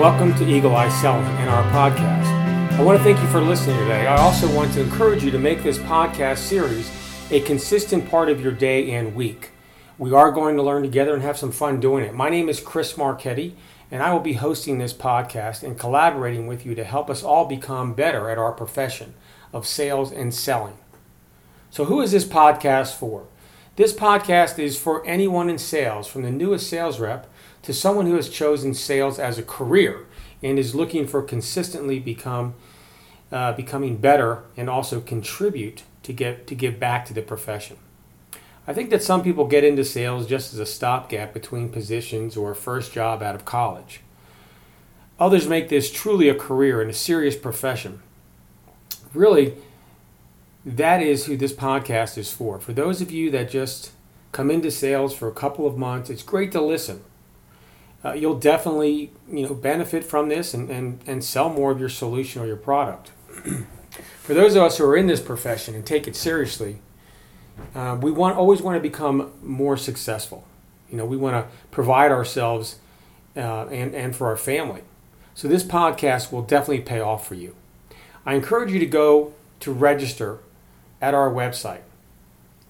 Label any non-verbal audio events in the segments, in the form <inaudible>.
Welcome to Eagle Eye Selling and our podcast. I want to thank you for listening today. I also want to encourage you to make this podcast series a consistent part of your day and week. We are going to learn together and have some fun doing it. My name is Chris Marchetti, and I will be hosting this podcast and collaborating with you to help us all become better at our profession of sales and selling. So, who is this podcast for? This podcast is for anyone in sales, from the newest sales rep to someone who has chosen sales as a career and is looking for consistently become uh, becoming better and also contribute to get to give back to the profession. I think that some people get into sales just as a stopgap between positions or a first job out of college. Others make this truly a career and a serious profession. Really, that is who this podcast is for. For those of you that just come into sales for a couple of months, it's great to listen uh, you'll definitely you know benefit from this and, and, and sell more of your solution or your product. <clears throat> For those of us who are in this profession and take it seriously, uh, we want always want to become more successful. You know, we want to provide ourselves uh, and and for our family. So this podcast will definitely pay off for you. I encourage you to go to register at our website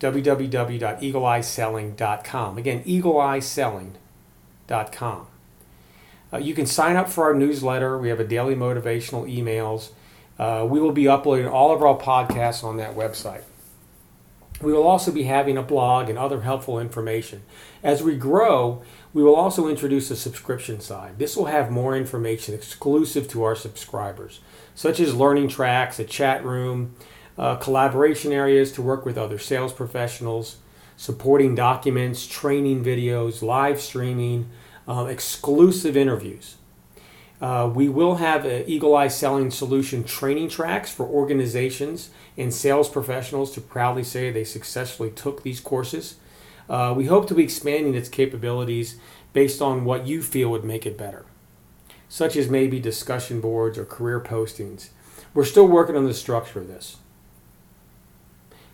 www.eagleeyeselling.com. Again, eagleeyeselling.com com. Uh, you can sign up for our newsletter. We have a daily motivational emails. Uh, we will be uploading all of our podcasts on that website. We will also be having a blog and other helpful information. As we grow, we will also introduce a subscription side. This will have more information exclusive to our subscribers, such as learning tracks, a chat room, uh, collaboration areas to work with other sales professionals, supporting documents, training videos, live streaming, uh, exclusive interviews. Uh, we will have Eagle Eye Selling Solution training tracks for organizations and sales professionals to proudly say they successfully took these courses. Uh, we hope to be expanding its capabilities based on what you feel would make it better, such as maybe discussion boards or career postings. We're still working on the structure of this.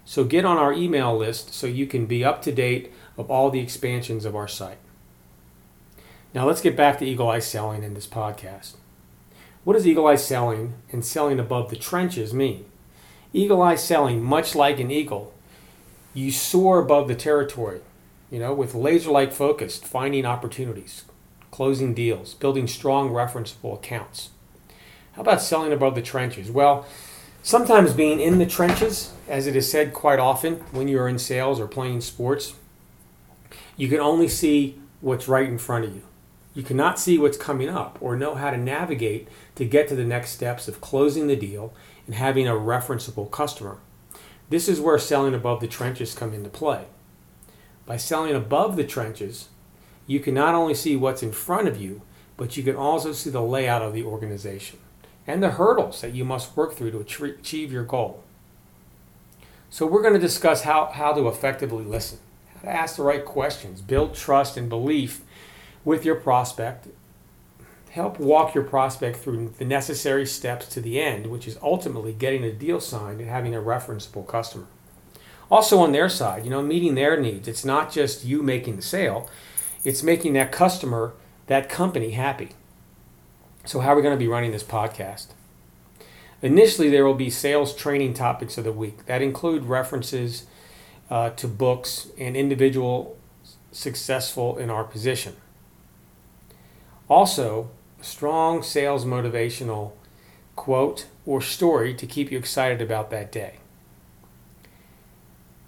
So get on our email list so you can be up to date of all the expansions of our site. Now let's get back to Eagle Eye Selling in this podcast. What does Eagle Eye Selling and selling above the trenches mean? Eagle Eye Selling, much like an eagle, you soar above the territory, you know, with laser-like focus, finding opportunities, closing deals, building strong referenceable accounts. How about selling above the trenches? Well, Sometimes being in the trenches, as it is said quite often when you're in sales or playing sports, you can only see what's right in front of you. You cannot see what's coming up or know how to navigate to get to the next steps of closing the deal and having a referenceable customer. This is where selling above the trenches come into play. By selling above the trenches, you can not only see what's in front of you, but you can also see the layout of the organization and the hurdles that you must work through to achieve your goal. So, we're going to discuss how, how to effectively listen, how to ask the right questions, build trust and belief with your prospect, help walk your prospect through the necessary steps to the end, which is ultimately getting a deal signed and having a referenceable customer. Also, on their side, you know, meeting their needs. It's not just you making the sale, it's making that customer, that company happy. So, how are we going to be running this podcast? Initially, there will be sales training topics of the week that include references uh, to books and individual successful in our position. Also, strong sales motivational quote or story to keep you excited about that day.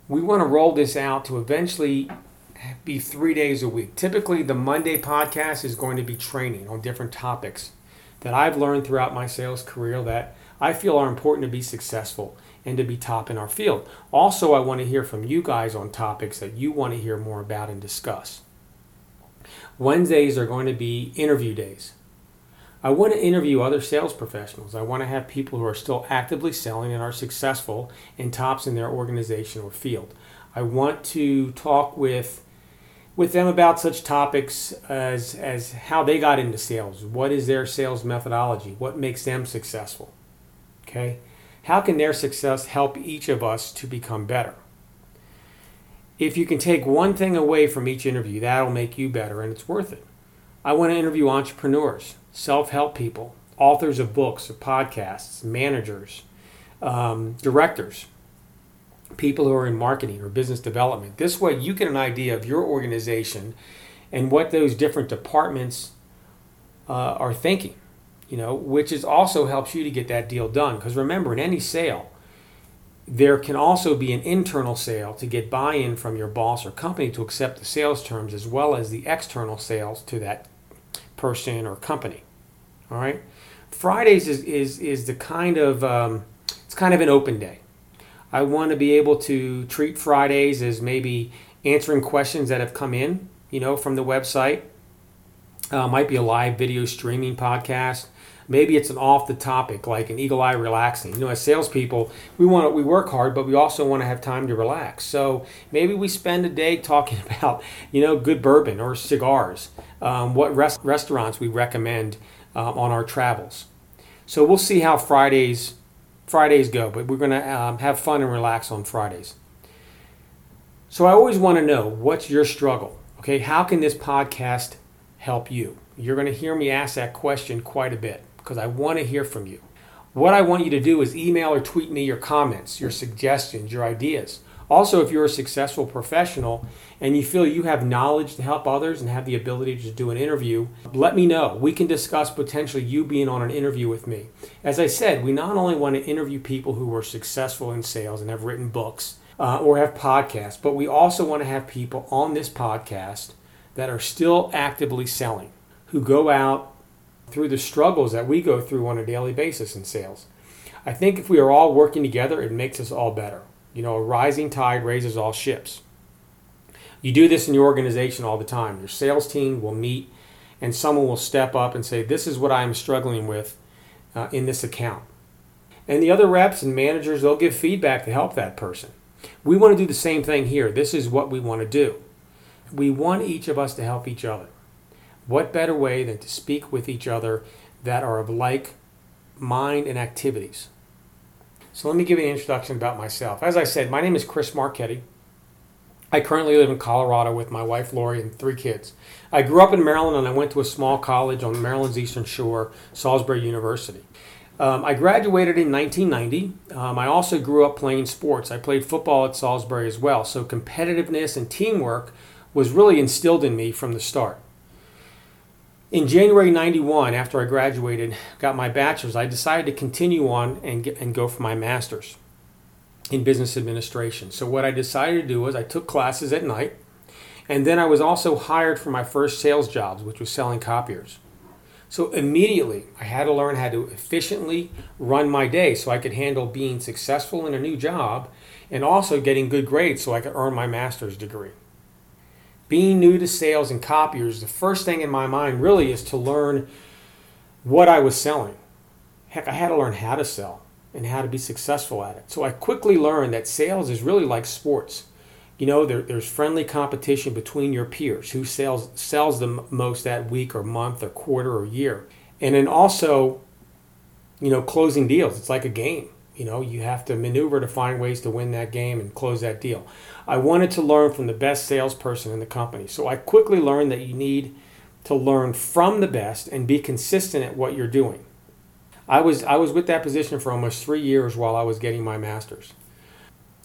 We want to roll this out to eventually be three days a week. Typically, the Monday podcast is going to be training on different topics that I've learned throughout my sales career that I feel are important to be successful and to be top in our field. Also, I want to hear from you guys on topics that you want to hear more about and discuss. Wednesdays are going to be interview days. I want to interview other sales professionals. I want to have people who are still actively selling and are successful and tops in their organization or field. I want to talk with with them about such topics as, as how they got into sales. What is their sales methodology? What makes them successful? Okay? How can their success help each of us to become better? If you can take one thing away from each interview, that'll make you better and it's worth it. I want to interview entrepreneurs, self help people, authors of books or podcasts, managers, um, directors, people who are in marketing or business development. This way, you get an idea of your organization and what those different departments uh, are thinking, you know, which is also helps you to get that deal done. Because remember, in any sale, there can also be an internal sale to get buy in from your boss or company to accept the sales terms as well as the external sales to that person or company. All right. Fridays is, is, is the kind of, um, it's kind of an open day. I want to be able to treat Fridays as maybe answering questions that have come in, you know, from the website. Uh, might be a live video streaming podcast. Maybe it's an off the topic, like an eagle eye relaxing. You know, as salespeople, we want to, we work hard, but we also want to have time to relax. So maybe we spend a day <laughs> talking about, you know, good bourbon or cigars, um, what rest, restaurants we recommend um, on our travels. So we'll see how Fridays Fridays go, but we're going to um, have fun and relax on Fridays. So I always want to know what's your struggle. Okay, how can this podcast help you? You're going to hear me ask that question quite a bit because I want to hear from you. What I want you to do is email or tweet me your comments, your suggestions, your ideas. Also, if you're a successful professional and you feel you have knowledge to help others and have the ability to do an interview, let me know. We can discuss potentially you being on an interview with me. As I said, we not only want to interview people who are successful in sales and have written books uh, or have podcasts, but we also want to have people on this podcast that are still actively selling, who go out through the struggles that we go through on a daily basis in sales. I think if we are all working together, it makes us all better. You know, a rising tide raises all ships. You do this in your organization all the time. Your sales team will meet and someone will step up and say, This is what I'm struggling with uh, in this account. And the other reps and managers, they'll give feedback to help that person. We want to do the same thing here. This is what we want to do. We want each of us to help each other. What better way than to speak with each other that are of like mind and activities? So let me give you an introduction about myself. As I said, my name is Chris Marchetti. I currently live in Colorado with my wife Lori and three kids. I grew up in Maryland and I went to a small college on Maryland's Eastern Shore, Salisbury University. Um, I graduated in 1990. Um, I also grew up playing sports. I played football at Salisbury as well, so competitiveness and teamwork was really instilled in me from the start. In January 91, after I graduated, got my bachelor's, I decided to continue on and, get, and go for my master's in business administration. So, what I decided to do was I took classes at night, and then I was also hired for my first sales jobs, which was selling copiers. So, immediately, I had to learn how to efficiently run my day so I could handle being successful in a new job and also getting good grades so I could earn my master's degree being new to sales and copiers, the first thing in my mind really is to learn what I was selling. Heck, I had to learn how to sell and how to be successful at it. So I quickly learned that sales is really like sports. You know, there, there's friendly competition between your peers who sells sells the most that week or month or quarter or year. And then also, you know, closing deals. It's like a game. You know, you have to maneuver to find ways to win that game and close that deal. I wanted to learn from the best salesperson in the company. So I quickly learned that you need to learn from the best and be consistent at what you're doing. I was I was with that position for almost 3 years while I was getting my masters.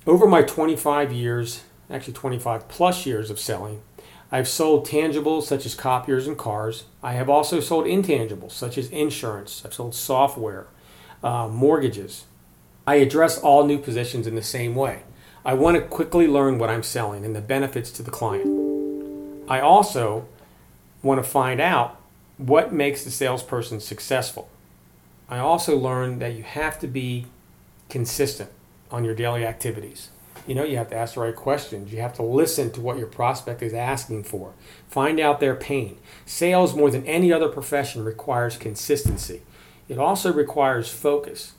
Over my 25 years, actually 25 plus years of selling, I've sold tangibles such as copiers and cars. I have also sold intangibles such as insurance. I've sold software, uh, mortgages, I address all new positions in the same way. I want to quickly learn what I'm selling and the benefits to the client. I also want to find out what makes the salesperson successful. I also learned that you have to be consistent on your daily activities. You know, you have to ask the right questions. You have to listen to what your prospect is asking for. Find out their pain. Sales, more than any other profession, requires consistency. It also requires focus.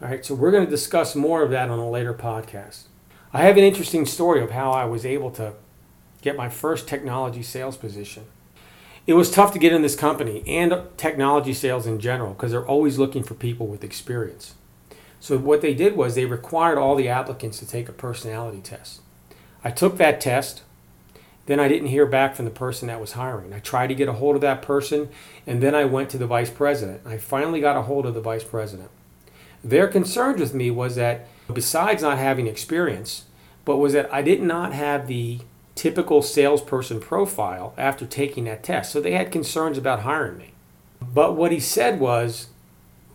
All right, so we're going to discuss more of that on a later podcast. I have an interesting story of how I was able to get my first technology sales position. It was tough to get in this company and technology sales in general because they're always looking for people with experience. So, what they did was they required all the applicants to take a personality test. I took that test Then I didn't hear back from the person that was hiring. I tried to get a hold of that person, and then I went to the vice president. I finally got a hold of the vice president. Their concerns with me was that besides not having experience, but was that I did not have the typical salesperson profile after taking that test. So they had concerns about hiring me. But what he said was,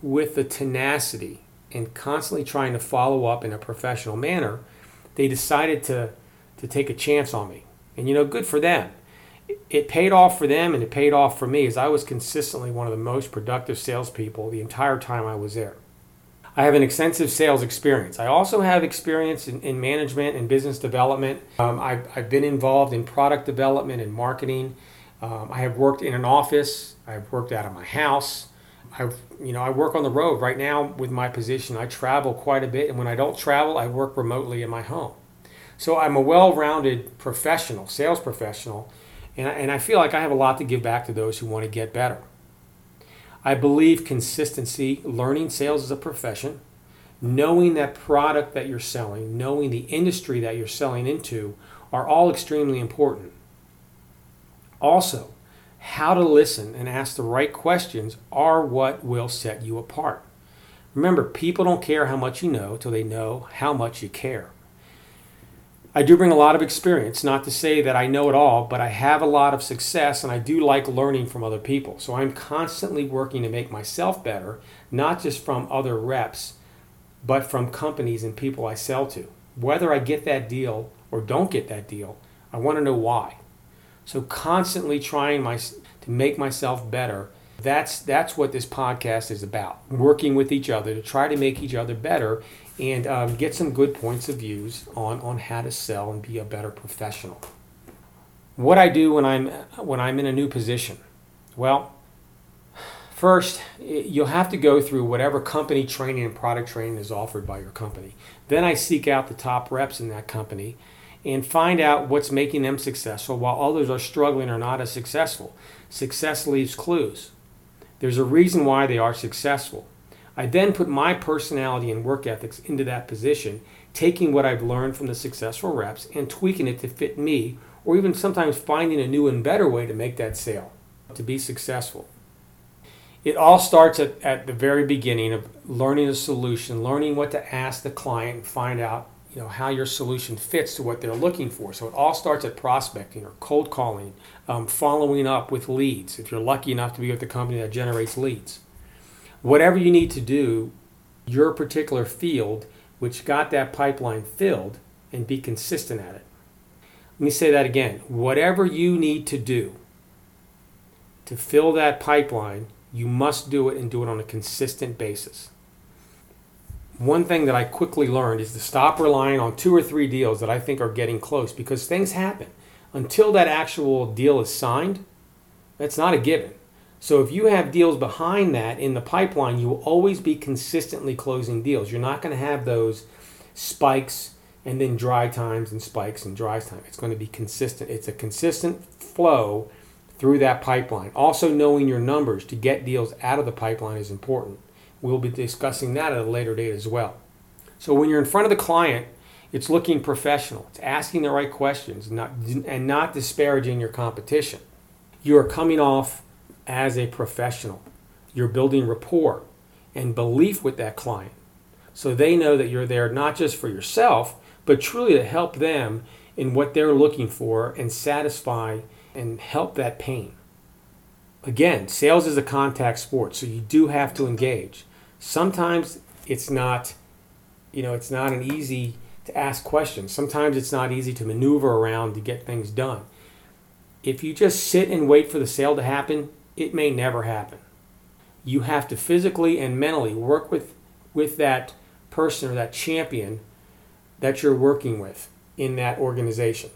with the tenacity and constantly trying to follow up in a professional manner, they decided to, to take a chance on me. And you know, good for them. It paid off for them and it paid off for me as I was consistently one of the most productive salespeople the entire time I was there. I have an extensive sales experience. I also have experience in, in management and business development. Um, I've, I've, been involved in product development and marketing. Um, I have worked in an office. I've worked out of my house. I, you know, I work on the road right now with my position. I travel quite a bit, and when I don't travel, I work remotely in my home. So I'm a well-rounded professional, sales professional, and I, and I feel like I have a lot to give back to those who want to get better. I believe consistency, learning sales as a profession, knowing that product that you're selling, knowing the industry that you're selling into are all extremely important. Also, how to listen and ask the right questions are what will set you apart. Remember, people don't care how much you know till they know how much you care. I do bring a lot of experience, not to say that I know it all, but I have a lot of success and I do like learning from other people. So I'm constantly working to make myself better, not just from other reps, but from companies and people I sell to. Whether I get that deal or don't get that deal, I want to know why. So constantly trying my to make myself better. That's that's what this podcast is about. Working with each other to try to make each other better and um, get some good points of views on, on how to sell and be a better professional. What I do when I'm when I'm in a new position, well, first you'll have to go through whatever company training and product training is offered by your company. Then I seek out the top reps in that company and find out what's making them successful while others are struggling or not as successful. Success leaves clues. There's a reason why they are successful. I then put my personality and work ethics into that position, taking what I've learned from the successful reps and tweaking it to fit me, or even sometimes finding a new and better way to make that sale to be successful. It all starts at, at the very beginning of learning a solution, learning what to ask the client, and find out you know how your solution fits to what they're looking for. So it all starts at prospecting or cold calling, um, following up with leads. If you're lucky enough to be with the company that generates leads, whatever you need to do, your particular field, which got that pipeline filled, and be consistent at it. Let me say that again. Whatever you need to do to fill that pipeline, you must do it and do it on a consistent basis one thing that I quickly learned is to stop relying on two or three deals that I think are getting close because things happen. Until that actual deal is signed, that's not a given. So if you have deals behind that in the pipeline, you will always be consistently closing deals. You're not going to have those spikes and then dry times and spikes and dry time. It's going to be consistent. It's a consistent flow through that pipeline. Also knowing your numbers to get deals out of the pipeline is important. We'll be discussing that at a later date as well. So when you're in front of the client, it's looking professional. It's asking the right questions not, and not disparaging your competition. You are coming off as a professional. You're building rapport and belief with that client. So they know that you're there not just for yourself, but truly to help them in what they're looking for and satisfy and help that pain. Again, sales is a contact sport, so you do have to engage sometimes it's not you know it's not an easy to ask questions sometimes it's not easy to maneuver around to get things done if you just sit and wait for the sale to happen it may never happen you have to physically and mentally work with with that person or that champion that you're working with in that organization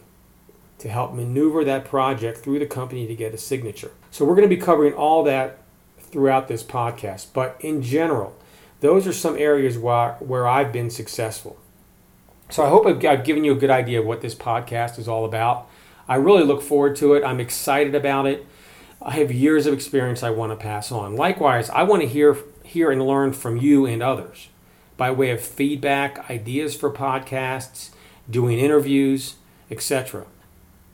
to help maneuver that project through the company to get a signature so we're going to be covering all that throughout this podcast but in general those are some areas where, where I've been successful. So I hope I've, I've given you a good idea of what this podcast is all about. I really look forward to it. I'm excited about it. I have years of experience I want to pass on. Likewise, I want to hear hear and learn from you and others by way of feedback, ideas for podcasts, doing interviews, etc.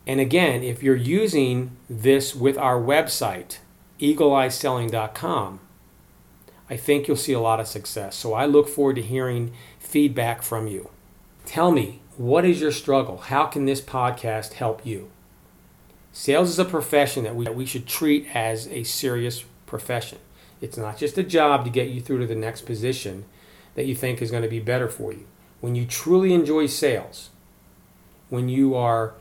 And again, if you're using this with our website, eagleeyeselling.com, I think you'll see a lot of success. So I look forward to hearing feedback from you. Tell me, what is your struggle? How can this podcast help you? Sales is a profession that we, that we should treat as a serious profession. It's not just a job to get you through to the next position that you think is going to be better for you. When you truly enjoy sales, when you are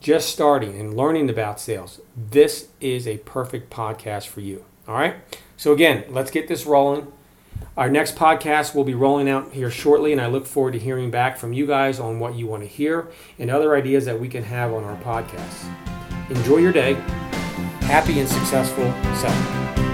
just starting and learning about sales, this is a perfect podcast for you. All right? So, again, let's get this rolling. Our next podcast will be rolling out here shortly, and I look forward to hearing back from you guys on what you want to hear and other ideas that we can have on our podcast. Enjoy your day. Happy and successful selling.